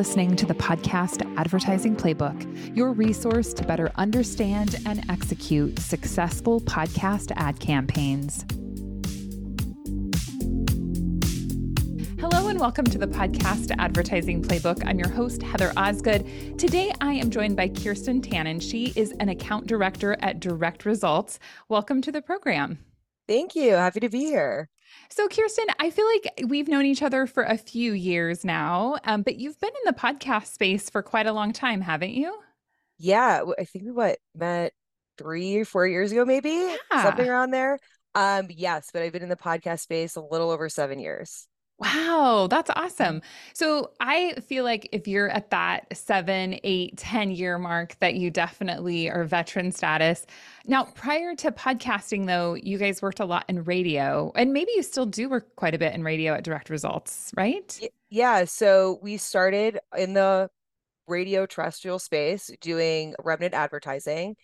listening to the podcast Advertising Playbook, your resource to better understand and execute successful podcast ad campaigns. Hello and welcome to the podcast Advertising Playbook. I'm your host, Heather Osgood. Today I am joined by Kirsten Tannen. She is an account director at Direct Results. Welcome to the program. Thank you. Happy to be here. So, Kirsten, I feel like we've known each other for a few years now, um, but you've been in the podcast space for quite a long time, haven't you? Yeah, I think we what met three or four years ago, maybe yeah. something around there. Um, yes, but I've been in the podcast space a little over seven years. Wow, that's awesome. So I feel like if you're at that seven, eight, ten year mark, that you definitely are veteran status. Now, prior to podcasting, though, you guys worked a lot in radio, and maybe you still do work quite a bit in radio at Direct Results, right? Yeah. So we started in the radio terrestrial space doing remnant advertising.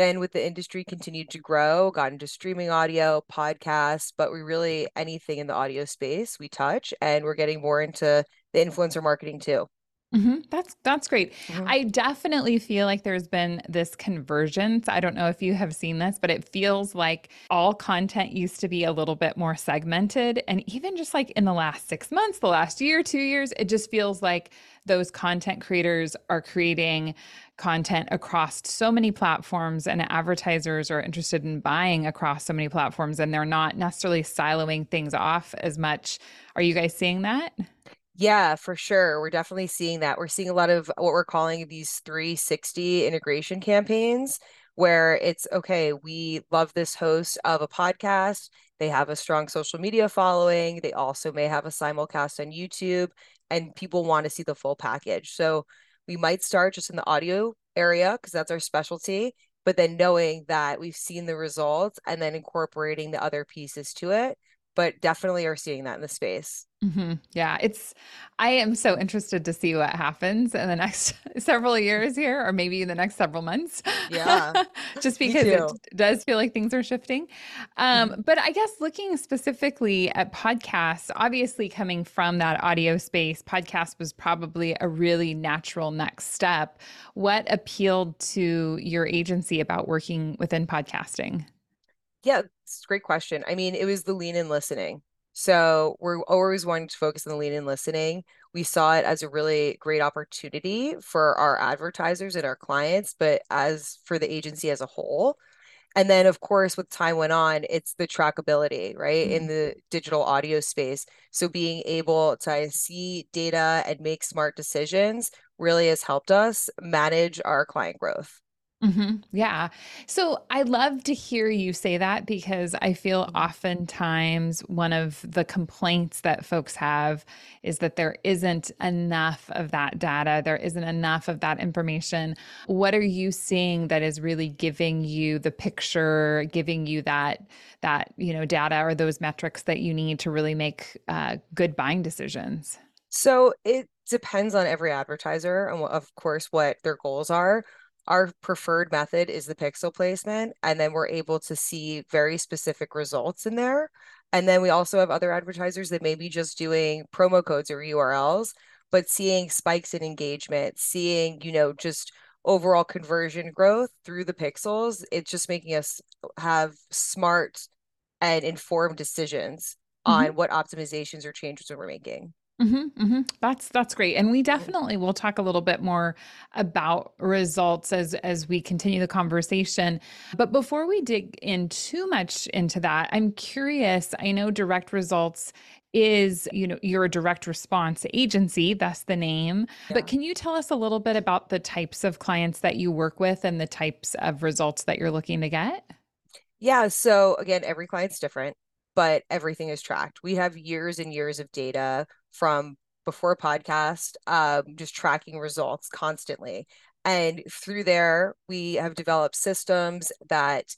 Then, with the industry continued to grow, got into streaming audio, podcasts, but we really anything in the audio space we touch, and we're getting more into the influencer marketing too. Mm-hmm. That's that's great. Mm-hmm. I definitely feel like there's been this convergence. I don't know if you have seen this, but it feels like all content used to be a little bit more segmented, and even just like in the last six months, the last year, two years, it just feels like those content creators are creating content across so many platforms and advertisers are interested in buying across so many platforms and they're not necessarily siloing things off as much. Are you guys seeing that? Yeah, for sure. We're definitely seeing that. We're seeing a lot of what we're calling these 360 integration campaigns where it's okay, we love this host of a podcast. They have a strong social media following. They also may have a simulcast on YouTube, and people want to see the full package. So we might start just in the audio area because that's our specialty, but then knowing that we've seen the results and then incorporating the other pieces to it, but definitely are seeing that in the space. Mm-hmm. Yeah, it's. I am so interested to see what happens in the next several years here, or maybe in the next several months. Yeah, just because it does feel like things are shifting. Um, mm-hmm. But I guess looking specifically at podcasts, obviously coming from that audio space, podcast was probably a really natural next step. What appealed to your agency about working within podcasting? Yeah, it's a great question. I mean, it was the lean in listening so we're always wanting to focus on the lean in listening. We saw it as a really great opportunity for our advertisers and our clients, but as for the agency as a whole. And then, of course, with time went on, it's the trackability, right, mm-hmm. in the digital audio space. So being able to see data and make smart decisions really has helped us manage our client growth. Mm-hmm. Yeah. So I love to hear you say that because I feel mm-hmm. oftentimes one of the complaints that folks have is that there isn't enough of that data, there isn't enough of that information. What are you seeing that is really giving you the picture, giving you that that you know data or those metrics that you need to really make uh, good buying decisions? So it depends on every advertiser and of course what their goals are our preferred method is the pixel placement and then we're able to see very specific results in there and then we also have other advertisers that may be just doing promo codes or urls but seeing spikes in engagement seeing you know just overall conversion growth through the pixels it's just making us have smart and informed decisions mm-hmm. on what optimizations or changes we're making Mm-hmm, mm-hmm. That's that's great, and we definitely will talk a little bit more about results as as we continue the conversation. But before we dig in too much into that, I'm curious. I know direct results is you know you're a direct response agency that's the name yeah. but can you tell us a little bit about the types of clients that you work with and the types of results that you're looking to get yeah so again every client's different but everything is tracked we have years and years of data from before podcast, um, just tracking results constantly. And through there, we have developed systems that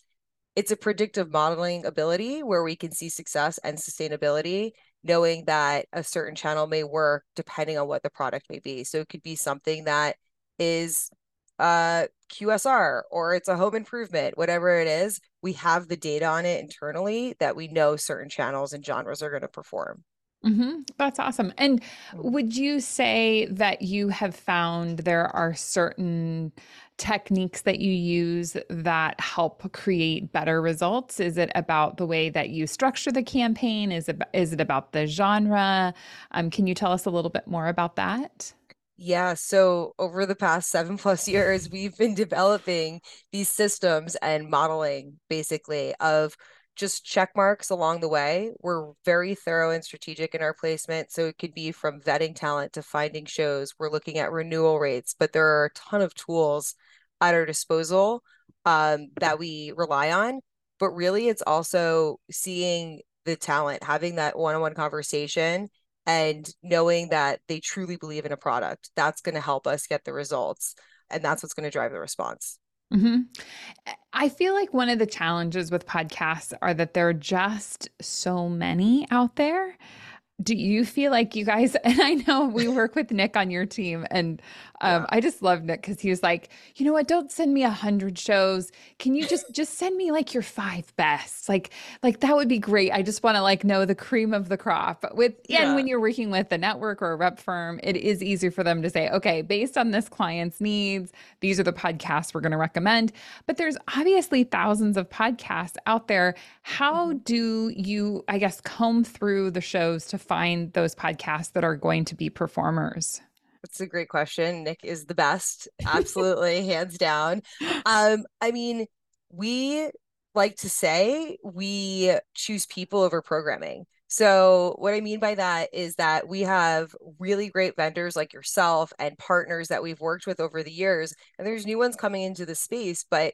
it's a predictive modeling ability where we can see success and sustainability, knowing that a certain channel may work depending on what the product may be. So it could be something that is uh, QSR or it's a home improvement, whatever it is, we have the data on it internally that we know certain channels and genres are going to perform. Mm-hmm. That's awesome. And would you say that you have found there are certain techniques that you use that help create better results? Is it about the way that you structure the campaign? Is it is it about the genre? Um, can you tell us a little bit more about that? Yeah, so over the past seven plus years, we've been developing these systems and modeling basically of just check marks along the way. We're very thorough and strategic in our placement. So it could be from vetting talent to finding shows. We're looking at renewal rates, but there are a ton of tools at our disposal um, that we rely on. But really, it's also seeing the talent, having that one on one conversation and knowing that they truly believe in a product. That's going to help us get the results. And that's what's going to drive the response. Mm-hmm. I feel like one of the challenges with podcasts are that there are just so many out there do you feel like you guys and i know we work with nick on your team and um, yeah. i just love nick because he was like you know what don't send me a hundred shows can you just just send me like your five best like like that would be great i just want to like know the cream of the crop with yeah. and when you're working with a network or a rep firm it is easier for them to say okay based on this client's needs these are the podcasts we're going to recommend but there's obviously thousands of podcasts out there how mm-hmm. do you i guess comb through the shows to find those podcasts that are going to be performers? That's a great question. Nick is the best, absolutely, hands down. Um, I mean, we like to say we choose people over programming. So, what I mean by that is that we have really great vendors like yourself and partners that we've worked with over the years, and there's new ones coming into the space, but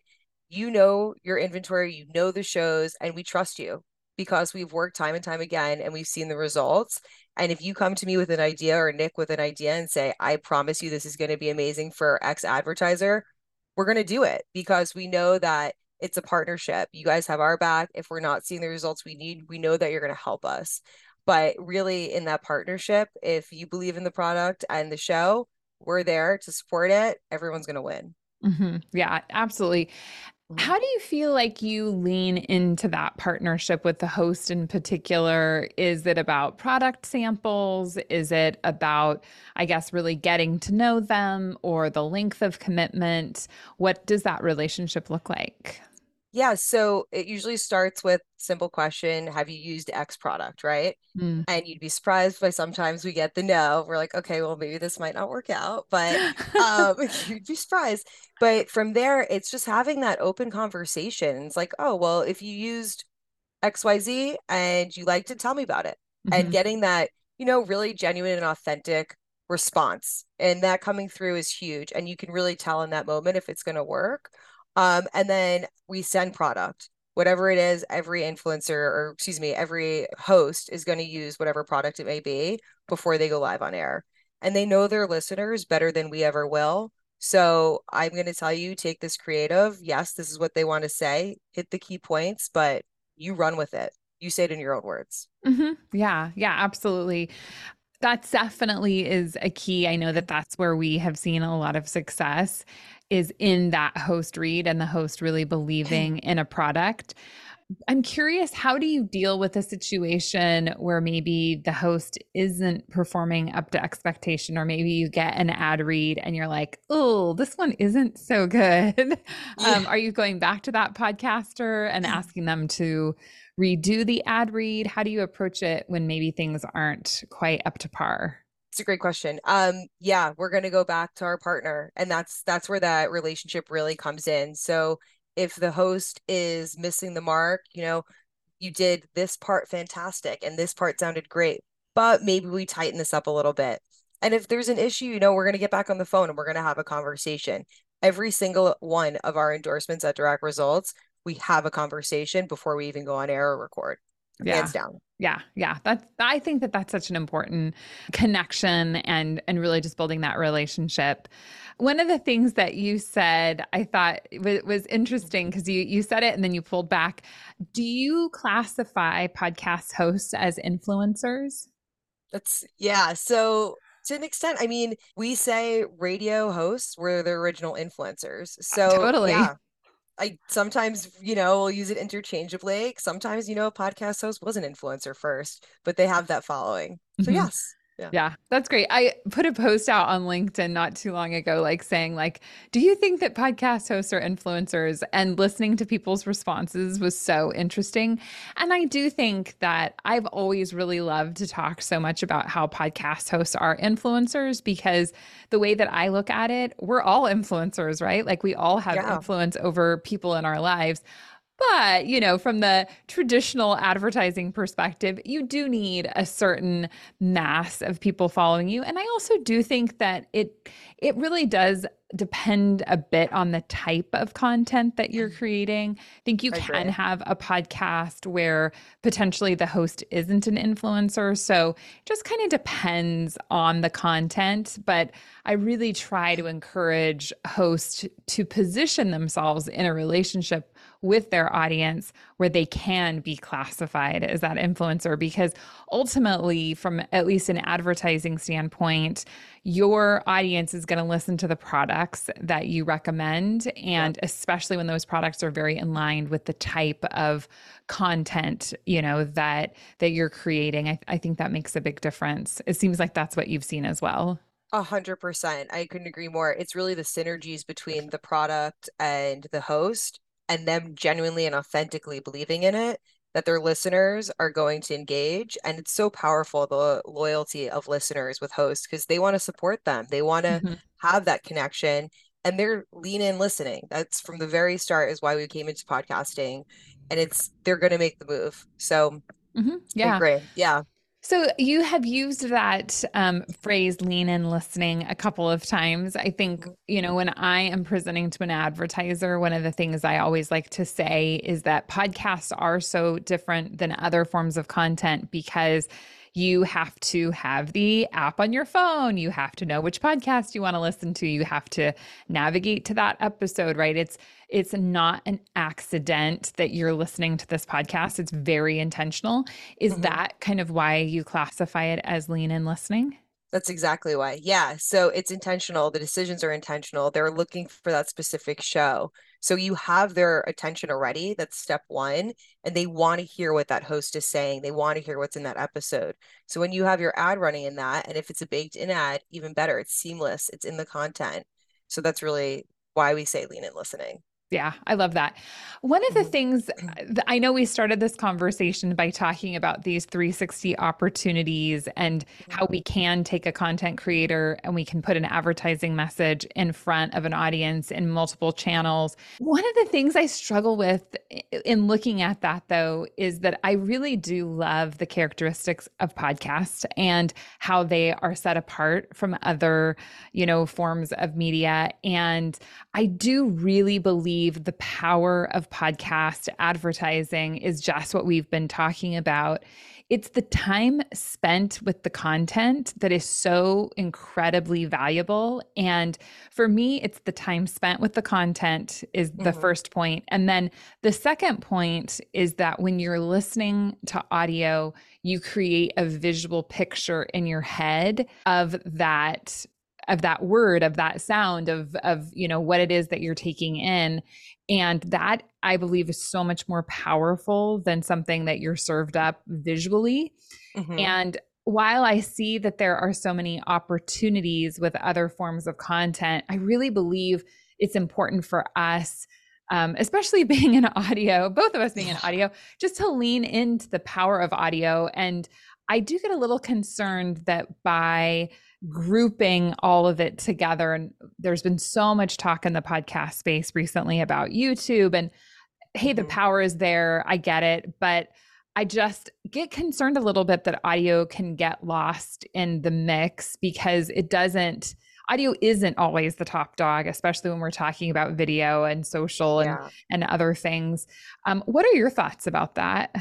you know your inventory, you know the shows, and we trust you because we've worked time and time again and we've seen the results. And if you come to me with an idea or Nick with an idea and say, I promise you this is going to be amazing for X advertiser, we're going to do it because we know that it's a partnership. You guys have our back. If we're not seeing the results we need, we know that you're going to help us. But really, in that partnership, if you believe in the product and the show, we're there to support it. Everyone's going to win. Mm-hmm. Yeah, absolutely. How do you feel like you lean into that partnership with the host in particular? Is it about product samples? Is it about, I guess, really getting to know them or the length of commitment? What does that relationship look like? Yeah, so it usually starts with simple question, have you used X product, right? Mm. And you'd be surprised by sometimes we get the no. We're like, okay, well maybe this might not work out, but um you'd be surprised. But from there, it's just having that open conversation. It's like, oh, well, if you used XYZ and you liked it, tell me about it. Mm-hmm. And getting that, you know, really genuine and authentic response. And that coming through is huge. And you can really tell in that moment if it's going to work. Um, and then we send product, whatever it is, every influencer or excuse me, every host is going to use whatever product it may be before they go live on air. And they know their listeners better than we ever will. So I'm going to tell you take this creative. Yes, this is what they want to say. Hit the key points, but you run with it. You say it in your own words. Mm-hmm. Yeah, yeah, absolutely. That definitely is a key. I know that that's where we have seen a lot of success is in that host read and the host really believing in a product. I'm curious, how do you deal with a situation where maybe the host isn't performing up to expectation, or maybe you get an ad read and you're like, oh, this one isn't so good? Yeah. Um, are you going back to that podcaster and asking them to redo the ad read? How do you approach it when maybe things aren't quite up to par? It's a great question. Um, yeah, we're gonna go back to our partner, and that's that's where that relationship really comes in. So if the host is missing the mark, you know, you did this part fantastic and this part sounded great, but maybe we tighten this up a little bit. And if there's an issue, you know, we're gonna get back on the phone and we're gonna have a conversation. Every single one of our endorsements at Direct Results, we have a conversation before we even go on air or record. Yeah. Hands down. Yeah, yeah. That's I think that that's such an important connection and and really just building that relationship. One of the things that you said I thought was, was interesting because you you said it and then you pulled back. Do you classify podcast hosts as influencers? That's yeah. So to an extent, I mean, we say radio hosts were the original influencers. So totally. Yeah, I sometimes, you know, will use it interchangeably. Sometimes, you know, a podcast host was an influencer first, but they have that following. So mm-hmm. yes. Yeah. yeah, that's great. I put a post out on LinkedIn not too long ago, like saying, like, do you think that podcast hosts are influencers? And listening to people's responses was so interesting. And I do think that I've always really loved to talk so much about how podcast hosts are influencers because the way that I look at it, we're all influencers, right? Like we all have yeah. influence over people in our lives. But, you know, from the traditional advertising perspective, you do need a certain mass of people following you. And I also do think that it it really does depend a bit on the type of content that you're mm-hmm. creating. I think you I can agree. have a podcast where potentially the host isn't an influencer. So it just kind of depends on the content. But I really try to encourage hosts to position themselves in a relationship with their audience where they can be classified as that influencer because ultimately from at least an advertising standpoint your audience is going to listen to the products that you recommend and yep. especially when those products are very in line with the type of content you know that that you're creating I, I think that makes a big difference it seems like that's what you've seen as well a hundred percent. I couldn't agree more. It's really the synergies between the product and the host and them genuinely and authentically believing in it that their listeners are going to engage. And it's so powerful the loyalty of listeners with hosts because they want to support them. They want to mm-hmm. have that connection and they're lean in listening. That's from the very start is why we came into podcasting and it's they're going to make the move. So mm-hmm. yeah. great yeah so you have used that um, phrase lean in listening a couple of times. I think, you know, when I am presenting to an advertiser, one of the things I always like to say is that podcasts are so different than other forms of content because you have to have the app on your phone. You have to know which podcast you want to listen to. You have to navigate to that episode, right? It's it's not an accident that you're listening to this podcast. It's very intentional. Is mm-hmm. that kind of why you classify it as lean in listening? That's exactly why. Yeah. So it's intentional. The decisions are intentional. They're looking for that specific show. So you have their attention already. That's step one. And they want to hear what that host is saying. They want to hear what's in that episode. So when you have your ad running in that, and if it's a baked in ad, even better, it's seamless, it's in the content. So that's really why we say lean in listening. Yeah, I love that. One of the mm-hmm. things I know we started this conversation by talking about these 360 opportunities and how we can take a content creator and we can put an advertising message in front of an audience in multiple channels. One of the things I struggle with in looking at that though is that I really do love the characteristics of podcast and how they are set apart from other, you know, forms of media and I do really believe believe the power of podcast advertising is just what we've been talking about. It's the time spent with the content that is so incredibly valuable. And for me, it's the time spent with the content is the mm-hmm. first point. And then the second point is that when you're listening to audio, you create a visual picture in your head of that of that word of that sound of of you know what it is that you're taking in. And that i believe is so much more powerful than something that you're served up visually. Mm-hmm. and while i see that there are so many opportunities with other forms of content i really believe it's important for us um, especially being in audio both of us being in audio just to lean into the power of audio. And i do get a little concerned that by grouping all of it together. And there's been so much talk in the podcast space recently about YouTube and hey, the mm-hmm. power is there. I get it. But I just get concerned a little bit that audio can get lost in the mix because it doesn't audio isn't always the top dog, especially when we're talking about video and social and, yeah. and other things. Um, what are your thoughts about that?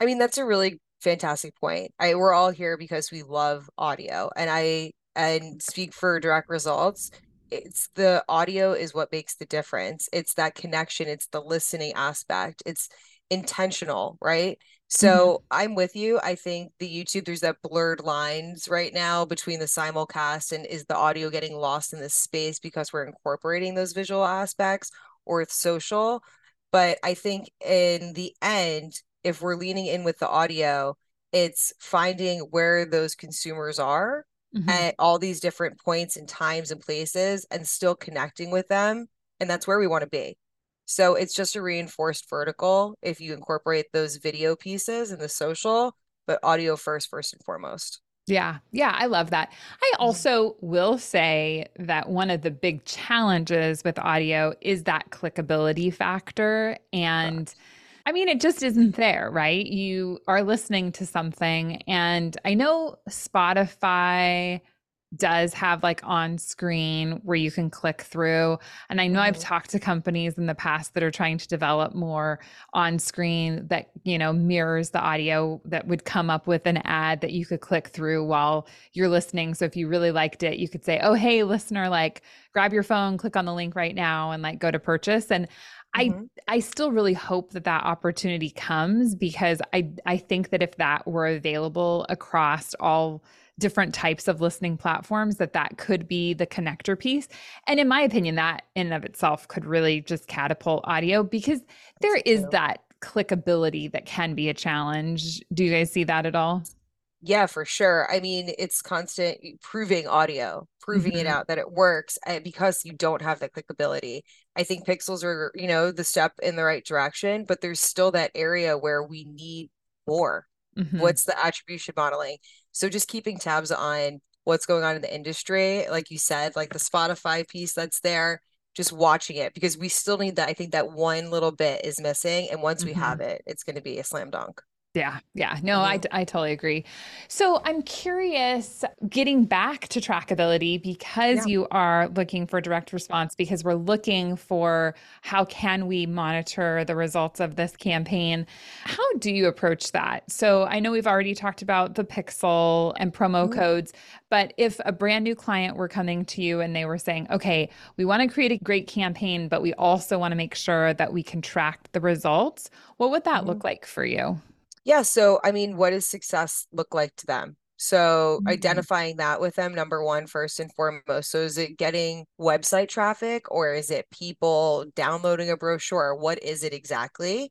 I mean, that's a really fantastic point. I we're all here because we love audio, and I and speak for direct results. It's the audio is what makes the difference. It's that connection. It's the listening aspect. It's intentional, right? So mm-hmm. I'm with you. I think the YouTube, there's that blurred lines right now between the simulcast and is the audio getting lost in this space because we're incorporating those visual aspects or with social. But I think in the end, if we're leaning in with the audio, it's finding where those consumers are mm-hmm. at all these different points and times and places and still connecting with them. And that's where we want to be. So it's just a reinforced vertical if you incorporate those video pieces and the social, but audio first, first and foremost. Yeah. Yeah. I love that. I mm-hmm. also will say that one of the big challenges with audio is that clickability factor. And I mean, it just isn't there, right? You are listening to something, and I know Spotify does have like on screen where you can click through. And I know mm-hmm. I've talked to companies in the past that are trying to develop more on screen that, you know, mirrors the audio that would come up with an ad that you could click through while you're listening. So if you really liked it, you could say, oh, hey, listener, like grab your phone, click on the link right now and like go to purchase. And Mm-hmm. I I still really hope that that opportunity comes because I I think that if that were available across all different types of listening platforms that that could be the connector piece. And in my opinion that in and of itself could really just catapult audio because there is that clickability that can be a challenge. Do you guys see that at all yeah for sure i mean it's constant proving audio proving mm-hmm. it out that it works because you don't have that clickability i think pixels are you know the step in the right direction but there's still that area where we need more mm-hmm. what's the attribution modeling so just keeping tabs on what's going on in the industry, like you said, like the Spotify piece that's there, just watching it because we still need that. I think that one little bit is missing. And once mm-hmm. we have it, it's going to be a slam dunk. Yeah, yeah. No, I, I totally agree. So I'm curious, getting back to trackability because yeah. you are looking for direct response, because we're looking for how can we monitor the results of this campaign. How do you approach that? So I know we've already talked about the pixel and promo mm-hmm. codes, but if a brand new client were coming to you and they were saying, okay, we want to create a great campaign, but we also want to make sure that we can track the results, what would that mm-hmm. look like for you? Yeah. So, I mean, what does success look like to them? So, mm-hmm. identifying that with them, number one, first and foremost. So, is it getting website traffic or is it people downloading a brochure? What is it exactly?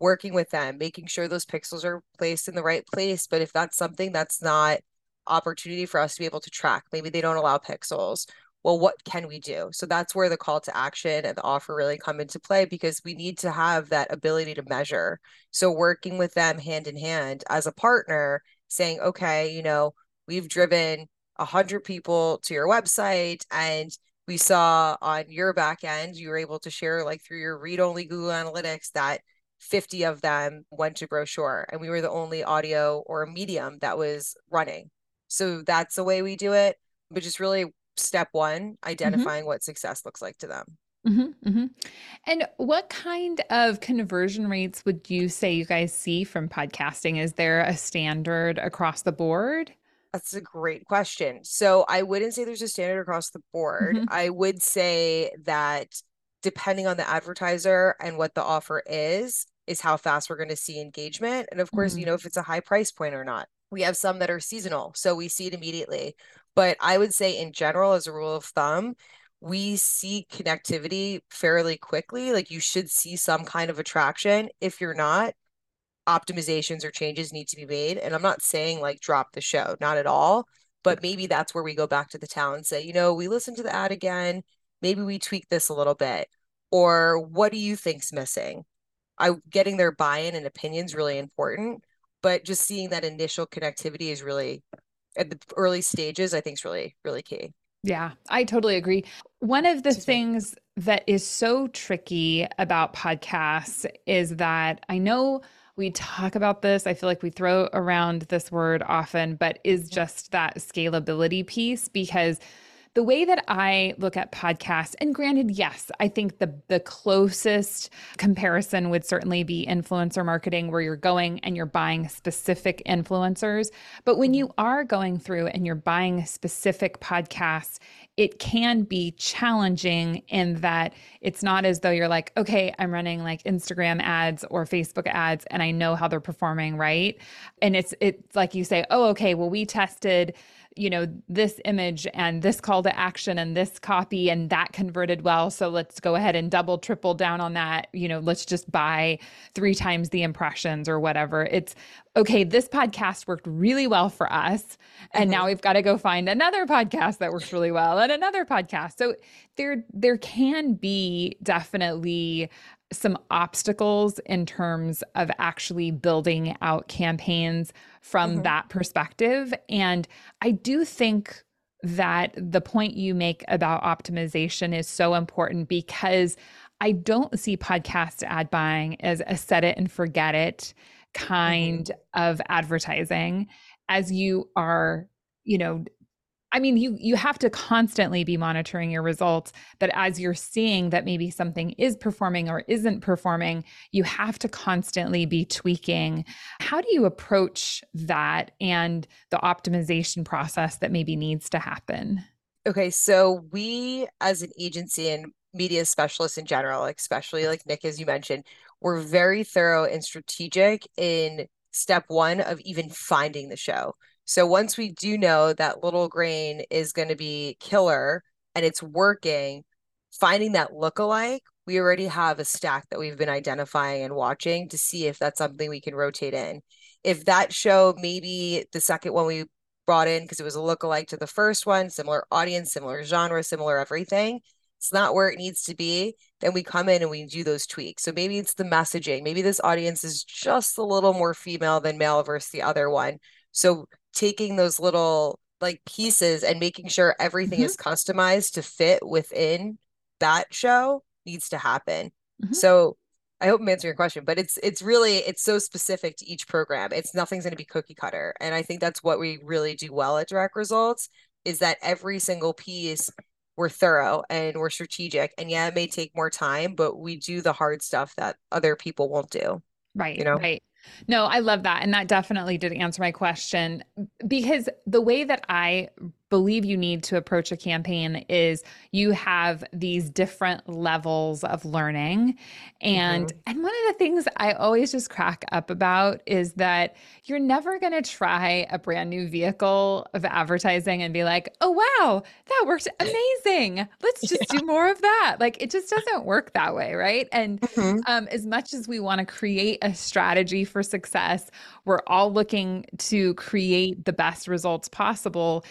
Working with them, making sure those pixels are placed in the right place. But if that's something that's not opportunity for us to be able to track, maybe they don't allow pixels well, what can we do? So that's where the call to action and the offer really come into play because we need to have that ability to measure. So working with them hand in hand as a partner, saying, okay, you know, we've driven a hundred people to your website and we saw on your back end, you were able to share like through your read only Google Analytics that 50 of them went to brochure and we were the only audio or medium that was running. So that's the way we do it. But just really step one mm-hmm. identifying mm-hmm. what success looks like to them mm-hmm, mm-hmm. And what kind of conversion rates would you say you guys see from podcasting? Is there a standard across the board? That's a great question. So I wouldn't say there's a standard across the board. Mm-hmm. I would say that depending on the advertiser and what the offer is, is how fast we're going to see engagement. And of course, you mm. know, if it's a high price point or not. We have some that are seasonal, so we see it immediately. But I would say, in general, as a rule of thumb, we see connectivity fairly quickly. Like you should see some kind of attraction. If you're not, optimizations or changes need to be made. And I'm not saying like drop the show, not at all. But maybe that's where we go back to the town and say, you know, we listen to the ad again. Maybe we tweak this a little bit. Or what do you think's missing? I getting their buy-in and opinions really important. But just seeing that initial connectivity is really at the early stages, I think is really, really key. Yeah, I totally agree. One of the things that is so tricky about podcasts is that I know we talk about this. I feel like we throw around this word often, but is mm-hmm. just that scalability piece because the way that I look at podcasts, and granted, yes, I think the the closest comparison would certainly be influencer marketing, where you're going and you're buying specific influencers. But when you mm-hmm. are going through and you're buying specific podcasts, it can be challenging in that it's not as though you're like, okay, I'm running like Instagram ads or Facebook ads and I know how they're performing, right? And it's it's like you say, oh, okay, well, we tested you know, this image and this call to action and this copy and that converted well. So let's go ahead and double, triple down on that. You know, let's just buy three times the impressions or whatever. It's okay, this podcast worked really well for us. And mm-hmm. now we've got to go find another podcast that works really well and another podcast. So there there can be definitely some obstacles in terms of actually building out campaigns from mm-hmm. that perspective. And I do think that the point you make about optimization is so important because I don't see podcast ad buying as a set it and forget it kind mm-hmm. of advertising as you are, you know, I mean, you you have to constantly be monitoring your results, but as you're seeing that maybe something is performing or isn't performing, you have to constantly be tweaking. How do you approach that and the optimization process that maybe needs to happen? Okay, so we as an agency and media specialists in general, especially like Nick as you mentioned, we're very thorough and strategic in step 1 of even finding the show. So once we do know that little grain is going to be killer and it's working, finding that look-alike, we already have a stack that we've been identifying and watching to see if that's something we can rotate in. If that show, maybe the second one we brought in because it was a look-alike to the first one, similar audience, similar genre, similar everything, it's not where it needs to be, then we come in and we do those tweaks. So maybe it's the messaging. Maybe this audience is just a little more female than male versus the other one. So taking those little like pieces and making sure everything mm-hmm. is customized to fit within that show needs to happen. Mm-hmm. So I hope I'm answering your question, but it's it's really it's so specific to each program. It's nothing's going to be cookie cutter, and I think that's what we really do well at Direct Results is that every single piece we're thorough and we're strategic. And yeah, it may take more time, but we do the hard stuff that other people won't do. Right. You know. Right. No, I love that. And that definitely did answer my question because the way that I believe you need to approach a campaign is you have these different levels of learning and mm-hmm. and one of the things i always just crack up about is that you're never going to try a brand new vehicle of advertising and be like oh wow that worked amazing let's just yeah. do more of that like it just doesn't work that way right and mm-hmm. um, as much as we want to create a strategy for success we're all looking to create the best results possible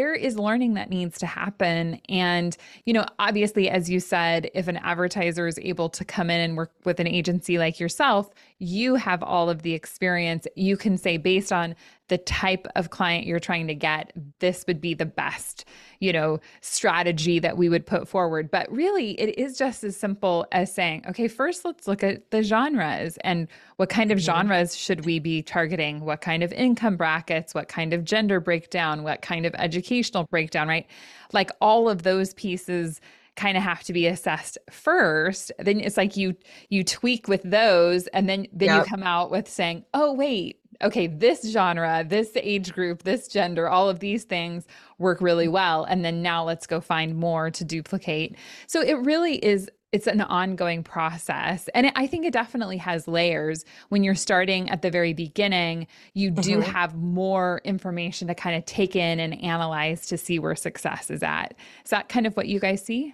there is learning that needs to happen. And, you know, obviously, as you said, if an advertiser is able to come in and work with an agency like yourself, you have all of the experience. You can say, based on the type of client you're trying to get, this would be the best, you know, strategy that we would put forward. But really, it is just as simple as saying, okay, first let's look at the genres and what kind of mm-hmm. genres should we be targeting? What kind of income brackets? What kind of gender breakdown? What kind of educational breakdown, right? Like all of those pieces kind of have to be assessed first then it's like you you tweak with those and then then yep. you come out with saying oh wait okay, this genre, this age group, this gender, all of these things work really well. And then now let's go find more to duplicate. So it really is it's an ongoing process and it, i think it definitely has layers when you're starting at the very beginning you do mm-hmm. have more information to kind of take in and analyze to see where success is at is that kind of what you guys see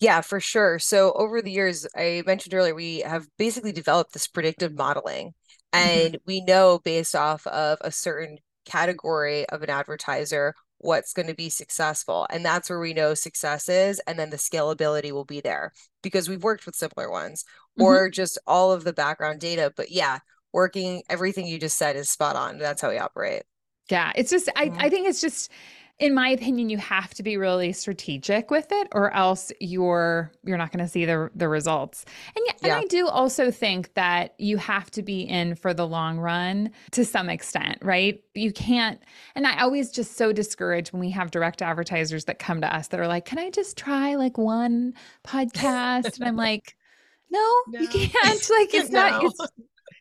yeah, for sure. So over the years, I mentioned earlier, we have basically developed this predictive modeling. Mm-hmm. and we know based off of a certain category of an advertiser what's going to be successful and that's where we know success is and then the scalability will be there because we've worked with similar ones mm-hmm. or just all of the background data but yeah working everything you just said is spot on that's how we operate yeah it's just i, mm-hmm. I think it's just in my opinion, you have to be really strategic with it, or else you're you're not going to see the the results. And yeah, yeah, and I do also think that you have to be in for the long run to some extent, right? You can't. And I always just so discouraged when we have direct advertisers that come to us that are like, "Can I just try like one podcast?" and I'm like. No, no, you can't. Like it's no. not. It's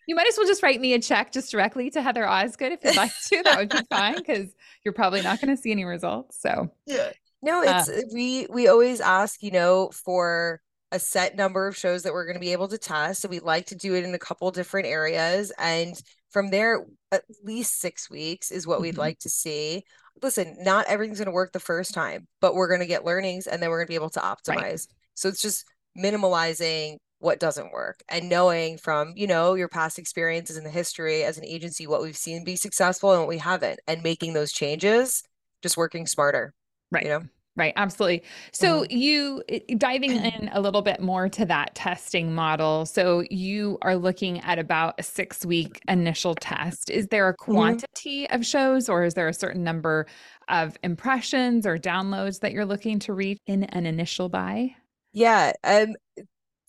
you might as well just write me a check just directly to Heather Osgood if you'd like to. That would be fine because you're probably not going to see any results. So yeah, no, it's uh, we we always ask, you know, for a set number of shows that we're going to be able to test. So we like to do it in a couple different areas and From there, at least six weeks is what mm-hmm. we'd like to see. Listen, not everything's going to work the first time, but we're going to get learnings and then we're going to be able to optimize. Right. So it's just minimalizing what doesn't work and knowing from you know your past experiences in the history as an agency what we've seen be successful and what we haven't and making those changes just working smarter right you know Right, absolutely. So mm-hmm. you diving in a little bit more to that testing model. So you are looking at about a 6-week initial test. Is there a mm-hmm. quantity mm-hmm. of shows or is there a certain number of impressions or downloads that you're looking to reach in an initial buy? Yeah, um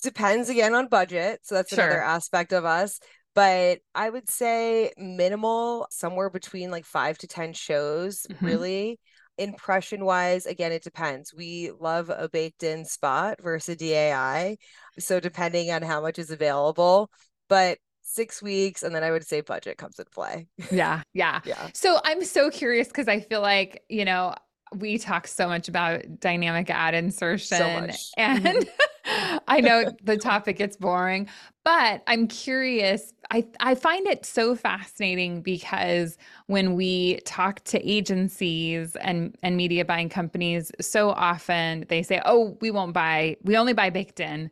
depends again on budget. So that's sure. another aspect of us. But I would say minimal, somewhere between like five to 10 shows, mm-hmm. really. Impression wise, again, it depends. We love a baked in spot versus DAI. So depending on how much is available, but six weeks and then i would say budget comes into play yeah yeah yeah so i'm so curious because i feel like you know we talk so much about dynamic ad insertion so and mm-hmm. I know the topic gets boring, but I'm curious. I, I find it so fascinating because when we talk to agencies and, and media buying companies, so often they say, oh, we won't buy, we only buy baked in.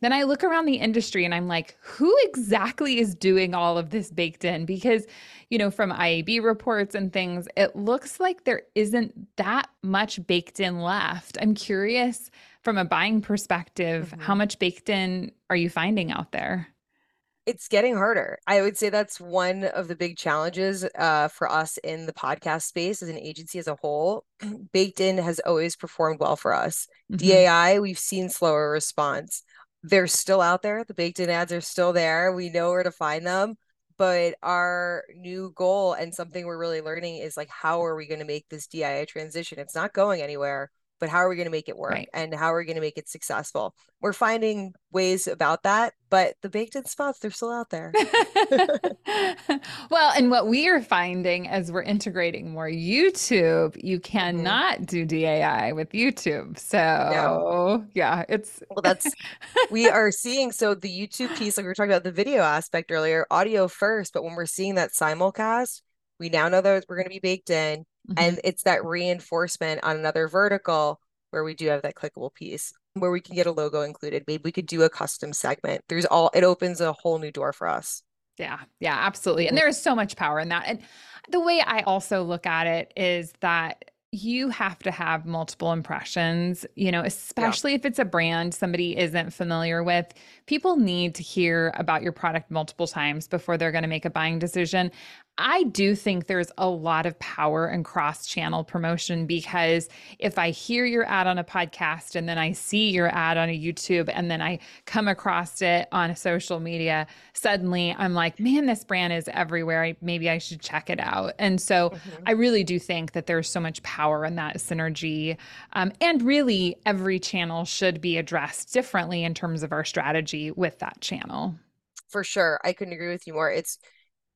Then I look around the industry and I'm like, who exactly is doing all of this baked in? Because, you know, from IAB reports and things, it looks like there isn't that much baked in left. I'm curious from a buying perspective, mm-hmm. how much baked in are you finding out there? It's getting harder. I would say that's one of the big challenges uh, for us in the podcast space as an agency as a whole. baked in has always performed well for us. Mm-hmm. DAI, we've seen slower response. They're still out there. The baked in ads are still there. We know where to find them but our new goal and something we're really learning is like how are we going to make this DIA transition? It's not going anywhere but how are we going to make it work right. and how are we going to make it successful we're finding ways about that but the baked in spots they're still out there well and what we are finding as we're integrating more youtube you mm-hmm. cannot mm-hmm. do dai with youtube so no. yeah it's well that's we are seeing so the youtube piece like we were talking about the video aspect earlier audio first but when we're seeing that simulcast we now know that we're going to be baked in Mm-hmm. And it's that reinforcement on another vertical where we do have that clickable piece where we can get a logo included. Maybe we could do a custom segment. There's all it opens a whole new door for us. Yeah, yeah, absolutely. And mm-hmm. there is so much power in that. And the way I also look at it is that you have to have multiple impressions, you know, especially yeah. if it's a brand somebody isn't familiar with. People need to hear about your product multiple times before they're going to make a buying decision. I do think there's a lot of power in cross channel promotion because if I hear your ad on a podcast and then I see your ad on a YouTube and then I come across it on social media, suddenly I'm like, man, this brand is everywhere. maybe I should check it out. And so mm-hmm. I really do think that there's so much power in that synergy. Um, and really, every channel should be addressed differently in terms of our strategy with that channel. For sure. I couldn't agree with you more. It's,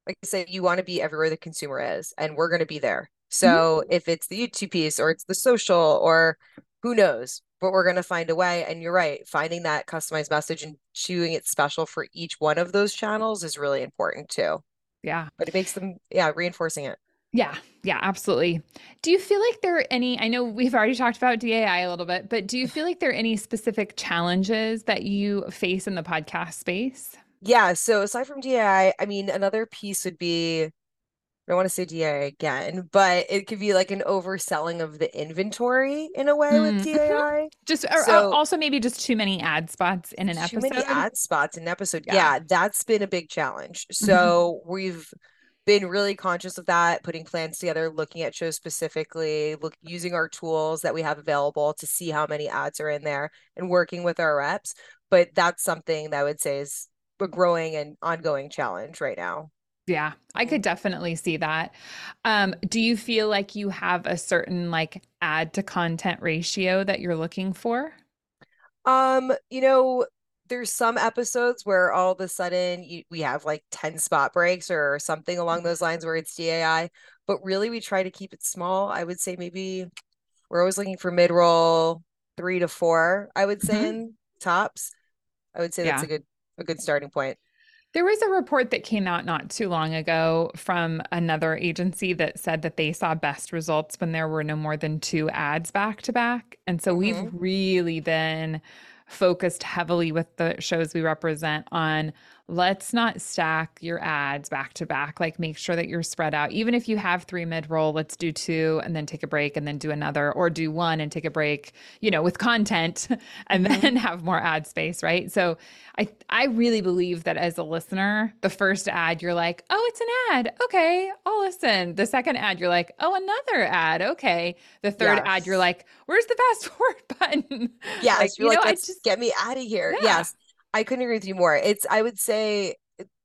like I said, you want to be everywhere the consumer is, and we're going to be there. So mm-hmm. if it's the YouTube piece or it's the social or who knows, but we're going to find a way. And you're right, finding that customized message and doing it special for each one of those channels is really important too. Yeah. But it makes them, yeah, reinforcing it. Yeah, yeah, absolutely. Do you feel like there are any? I know we've already talked about DAI a little bit, but do you feel like there are any specific challenges that you face in the podcast space? yeah so aside from DAI, I mean another piece would be I don't want to say DAI again, but it could be like an overselling of the inventory in a way mm. with DAI. Mm-hmm. Just or so, also maybe just too many ad spots in an too episode. Too many ad spots in an episode. Yeah. yeah, that's been a big challenge. Mm-hmm. So mm-hmm. we've been really conscious of that, putting plans together, looking at shows specifically, look using our tools that we have available to see how many ads are in there and working with our reps. But that's something that I would say is a growing and ongoing challenge right now. Yeah, I could definitely see that. Um, do you feel like you have a certain like ad to content ratio that you're looking for? Um, you know, there's some episodes where all of a sudden you, we have like 10 spot breaks or something along those lines where it's DAI, but really we try to keep it small. I would say maybe we're always looking for mid roll three to four, I would say mm-hmm. in tops. I would say yeah. that's a good a good starting point. There was a report that came out not too long ago from another agency that said that they saw best results when there were no more than two ads back to back. And so mm-hmm. we've really been focused heavily with the shows we represent on let's not stack your ads back to back. Like make sure that you're spread out. Even if you have three mid roll, let's do two and then take a break and then do another, or do one and take a break, you know, with content and mm-hmm. then have more ad space, right? So I I really believe that as a listener, the first ad you're like, oh, it's an ad. Okay, I'll listen. The second ad, you're like, oh, another ad. Okay. The third yes. ad, you're like, where's the fast forward button? Yes, like, you like, know, just get me out of here. Yeah. Yes. I couldn't agree with you more. It's I would say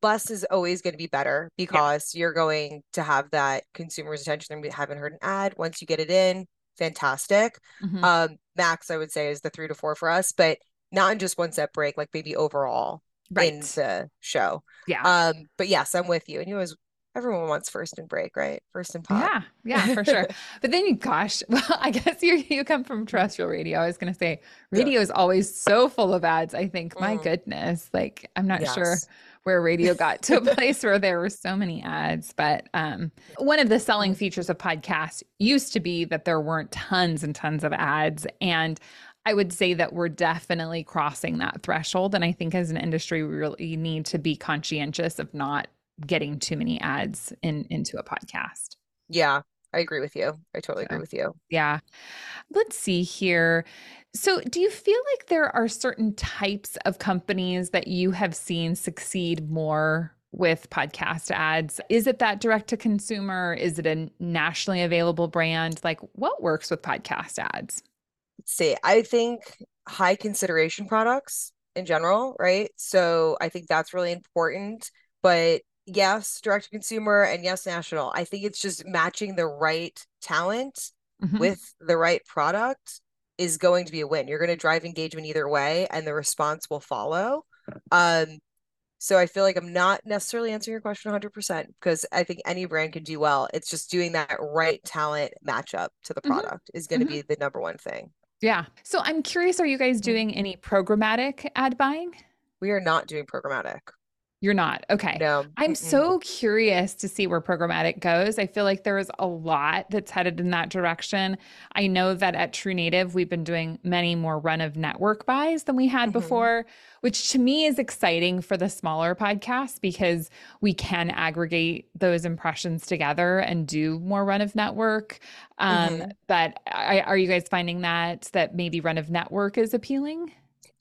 less is always going to be better because yeah. you're going to have that consumer's attention. They haven't heard an ad. Once you get it in, fantastic. Mm-hmm. Um, max, I would say, is the three to four for us, but not in just one set break, like maybe overall right. in the show. Yeah. Um, but yes, I'm with you. And you always everyone wants first and break, right? First and pop. Yeah, yeah, for sure. but then you, gosh, well, I guess you you come from terrestrial radio. I was gonna say radio yeah. is always so full of ads. I think, my mm. goodness, like I'm not yes. sure where radio got to a place where there were so many ads. But um, one of the selling features of podcasts used to be that there weren't tons and tons of ads. And I would say that we're definitely crossing that threshold. And I think as an industry, we really need to be conscientious of not getting too many ads in into a podcast. Yeah, I agree with you. I totally agree with you. Yeah. Let's see here. So, do you feel like there are certain types of companies that you have seen succeed more with podcast ads? Is it that direct to consumer? Is it a nationally available brand? Like, what works with podcast ads? Let's see. I think high consideration products in general, right? So, I think that's really important. But yes, direct to consumer and yes, national. I think it's just matching the right talent mm-hmm. with the right product is going to be a win. You're going to drive engagement either way and the response will follow. Um so I feel like I'm not necessarily answering your question 100% because I think any brand can do well. It's just doing that right talent matchup to the mm-hmm. product mm-hmm. is going to mm-hmm. be the number one thing. Yeah. So I'm curious are you guys mm-hmm. doing any programmatic ad buying? We are not doing programmatic. You're not. Okay. No. I'm Mm-mm. so curious to see where programmatic goes. I feel like there is a lot that's headed in that direction. I know that at True Native, we've been doing many more run of network buys than we had mm-hmm. before, which to me is exciting for the smaller podcasts because we can aggregate those impressions together and do more run of network. Um, mm-hmm. But I, are you guys finding that that maybe run of network is appealing?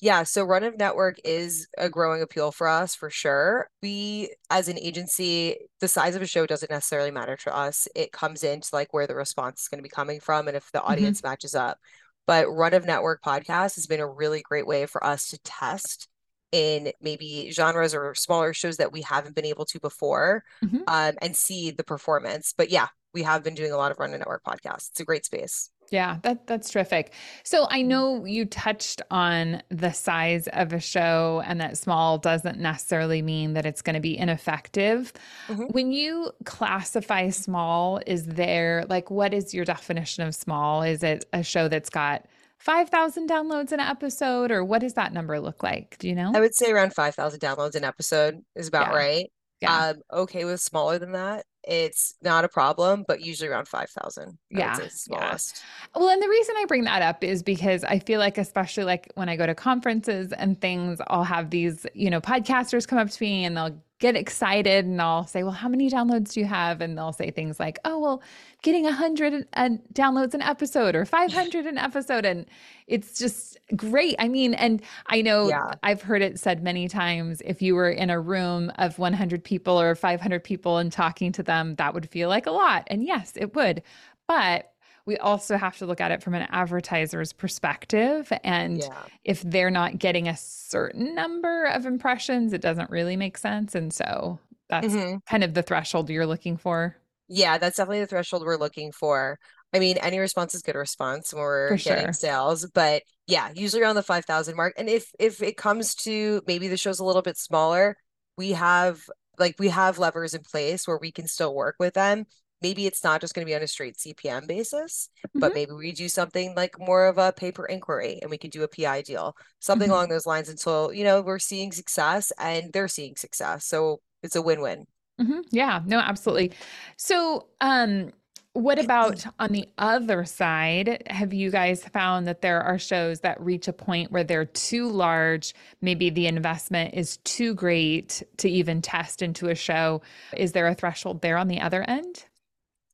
Yeah, so Run of Network is a growing appeal for us for sure. We, as an agency, the size of a show doesn't necessarily matter to us. It comes into like where the response is going to be coming from and if the mm-hmm. audience mm-hmm. matches up. But Run of Network podcast has been a really great way for us to test in maybe genres or smaller shows that we haven't been able to before mm-hmm. um, and see the performance. But yeah, we have been doing a lot of Run of Network podcasts. It's a great space. Yeah, that that's terrific. So I mm. know you touched on the size of a show and that small doesn't necessarily mean that it's going to be ineffective. Mm-hmm. When you classify small, is there like what is your definition of small? Is it a show that's got 5,000 downloads an episode or what does that number look like? Do you know? I would say around 5,000 downloads an episode is about yeah. right. Yeah. Um, okay with smaller than that it's not a problem, but usually around 5,000. Yeah. smallest. Yeah. Well, and the reason I bring that up is because I feel like, especially like when I go to conferences and things, I'll have these, you know, podcasters come up to me and they'll get excited and I'll say, well, how many downloads do you have? And they'll say things like, oh, well, getting a hundred downloads an episode or 500 an episode. And it's just great. I mean, and I know yeah. I've heard it said many times, if you were in a room of 100 people or 500 people and talking to them, that would feel like a lot. And yes, it would. But we also have to look at it from an advertiser's perspective. And yeah. if they're not getting a certain number of impressions, it doesn't really make sense. And so that's mm-hmm. kind of the threshold you're looking for. Yeah, that's definitely the threshold we're looking for. I mean, any response is good response when we're for getting sure. sales, but yeah, usually around the 5,000 mark. And if if it comes to maybe the show's a little bit smaller, we have like we have levers in place where we can still work with them maybe it's not just going to be on a straight CPM basis, mm-hmm. but maybe we do something like more of a pay per inquiry and we could do a PI deal, something mm-hmm. along those lines until, you know, we're seeing success and they're seeing success. So it's a win win. Mm-hmm. Yeah, no, absolutely. So, um, what about on the other side? Have you guys found that there are shows that reach a point where they're too large? Maybe the investment is too great to even test into a show. Is there a threshold there on the other end?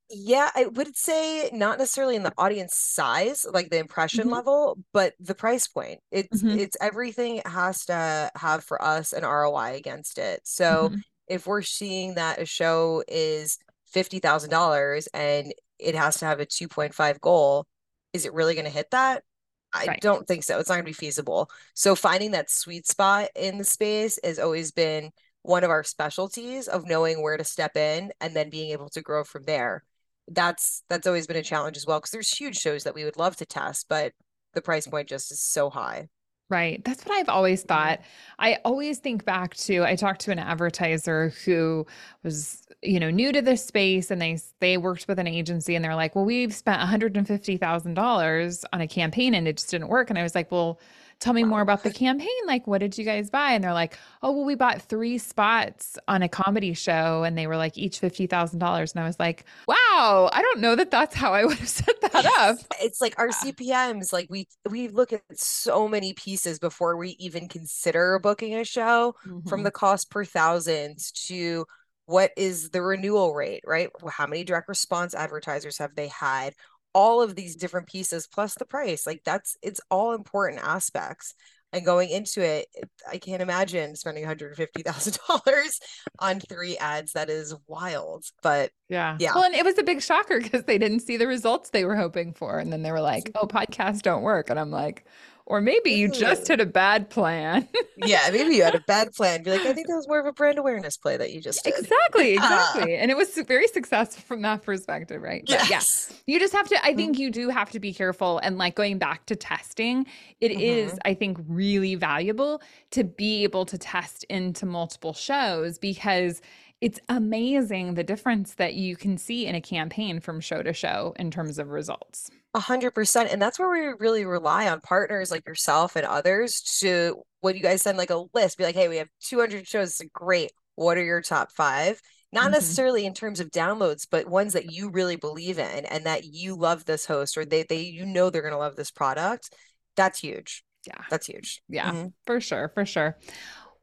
Yeah, I would say not necessarily in the audience size, like the impression mm-hmm. level, but the price point. It's mm-hmm. it's everything has to have for us an ROI against it. So mm-hmm. if we're seeing that a show is $50,000 and it has to have a 2.5 goal, is it really going to hit that? I right. don't think so. It's not going to be feasible. So finding that sweet spot in the space has always been one of our specialties of knowing where to step in and then being able to grow from there. That's that's always been a challenge as well because there's huge shows that we would love to test, but the price point just is so high. Right. That's what I've always mm-hmm. thought. I always think back to I talked to an advertiser who was, you know, new to this space and they they worked with an agency and they're like, "Well, we've spent $150,000 on a campaign and it just didn't work." And I was like, "Well, tell me more about the campaign. Like, what did you guys buy? And they're like, oh, well, we bought three spots on a comedy show and they were like each $50,000. And I was like, wow, I don't know that that's how I would have set that up. It's like our CPMs, like we, we look at so many pieces before we even consider booking a show mm-hmm. from the cost per thousands to what is the renewal rate, right? How many direct response advertisers have they had? All of these different pieces plus the price like that's it's all important aspects and going into it i can't imagine spending $150000 on three ads that is wild but yeah. yeah. Well and it was a big shocker because they didn't see the results they were hoping for and then they were like oh podcasts don't work and i'm like or maybe you just had a bad plan. yeah, maybe you had a bad plan. Be like, I think that was more of a brand awareness play that you just did. Exactly, exactly. and it was very successful from that perspective, right? Yes. Yes. Yeah. You just have to, I think mm-hmm. you do have to be careful. And like going back to testing, it mm-hmm. is, I think, really valuable to be able to test into multiple shows because it's amazing the difference that you can see in a campaign from show to show in terms of results. A hundred percent. And that's where we really rely on partners like yourself and others to when you guys send like a list, be like, hey, we have 200 shows. Great. What are your top five? Not mm-hmm. necessarily in terms of downloads, but ones that you really believe in and that you love this host or they they you know they're gonna love this product. That's huge. Yeah. That's huge. Yeah, mm-hmm. for sure. For sure.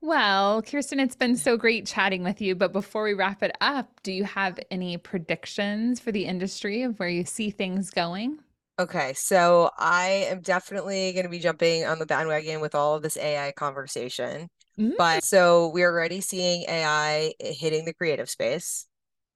Well, Kirsten, it's been so great chatting with you. But before we wrap it up, do you have any predictions for the industry of where you see things going? Okay, so I am definitely going to be jumping on the bandwagon with all of this AI conversation. Mm-hmm. But so we're already seeing AI hitting the creative space.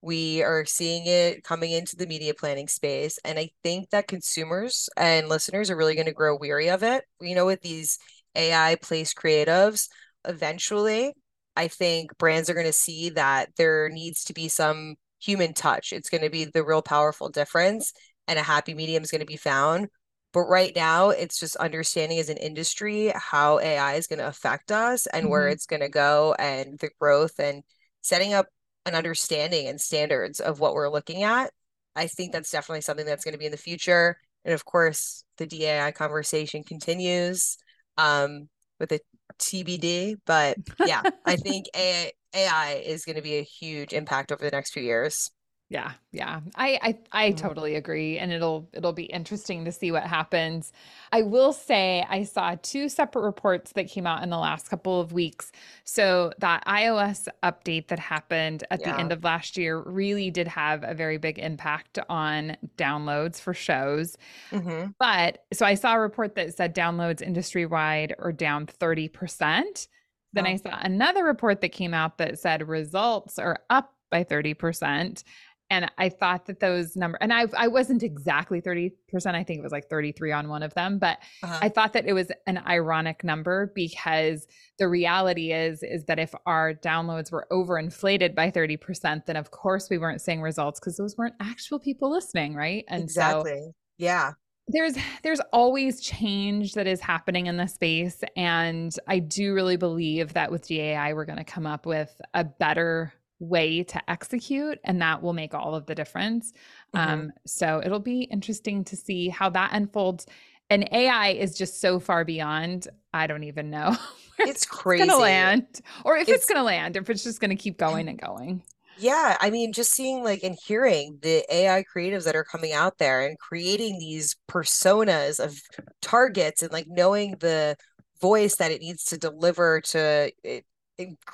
We are seeing it coming into the media planning space. And I think that consumers and listeners are really going to grow weary of it. You know, with these AI placed creatives, eventually, I think brands are going to see that there needs to be some human touch. It's going to be the real powerful difference and a happy medium is going to be found. But right now, it's just understanding as an industry how AI is going to affect us and mm-hmm. where it's going to go and the growth and setting up an understanding and standards of what we're looking at. I think that's definitely something that's going to be in the future. And of course, the DAI conversation continues um, with a TBD. But yeah, I think AI, AI is going to be a huge impact over the next few years. Yeah, yeah. I I I mm-hmm. totally agree and it'll it'll be interesting to see what happens. I will say I saw two separate reports that came out in the last couple of weeks. So that iOS update that happened at yeah. the end of last year really did have a very big impact on downloads for shows. Mm-hmm. But so I saw a report that said downloads industry wide are down 30%. Then oh. I saw another report that came out that said results are up by 30% and I thought that those number and I I wasn't exactly 30%, I think it was like 33 on one of them, but uh-huh. I thought that it was an ironic number because the reality is is that if our downloads were overinflated by 30%, then of course we weren't seeing results because those weren't actual people listening, right? And exactly. So yeah. There's there's always change that is happening in the space and I do really believe that with DAI we're going to come up with a better way to execute and that will make all of the difference. Mm-hmm. um, so it'll be interesting to see how that unfolds. And ai is just so far beyond i don't even know it's crazy it's gonna land or if it's, it's gonna land if it's just gonna keep going and going. Yeah i mean just seeing like and hearing the ai creatives that are coming out there and creating these personas of targets and like knowing the voice that it needs to deliver to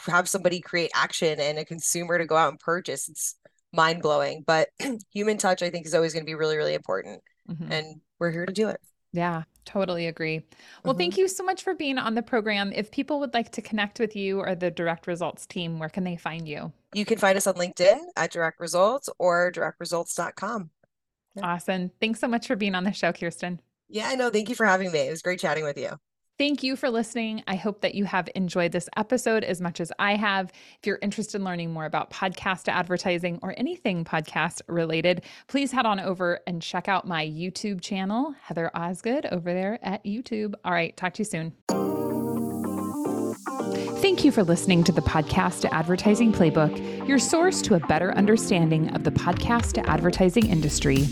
have somebody create action and a consumer to go out and purchase it's mind blowing but human touch i think is always going to be really really important mm-hmm. and we're here to do it. Yeah totally agree. Well mm-hmm. thank you so much for being on the program. If people would like to connect with you or the direct results team where can they find you? You can find us on linkedin at direct results or directresults.com yeah. awesome. Thanks so much for being on the show kirsten. Yeah i know. Thank you for having me. It was great chatting with you Thank you for listening. I hope that you have enjoyed this episode as much as I have. If you're interested in learning more about podcast advertising or anything podcast related, please head on over and check out my YouTube channel, Heather Osgood, over there at YouTube. All right, talk to you soon. Thank you for listening to the Podcast Advertising Playbook, your source to a better understanding of the podcast advertising industry.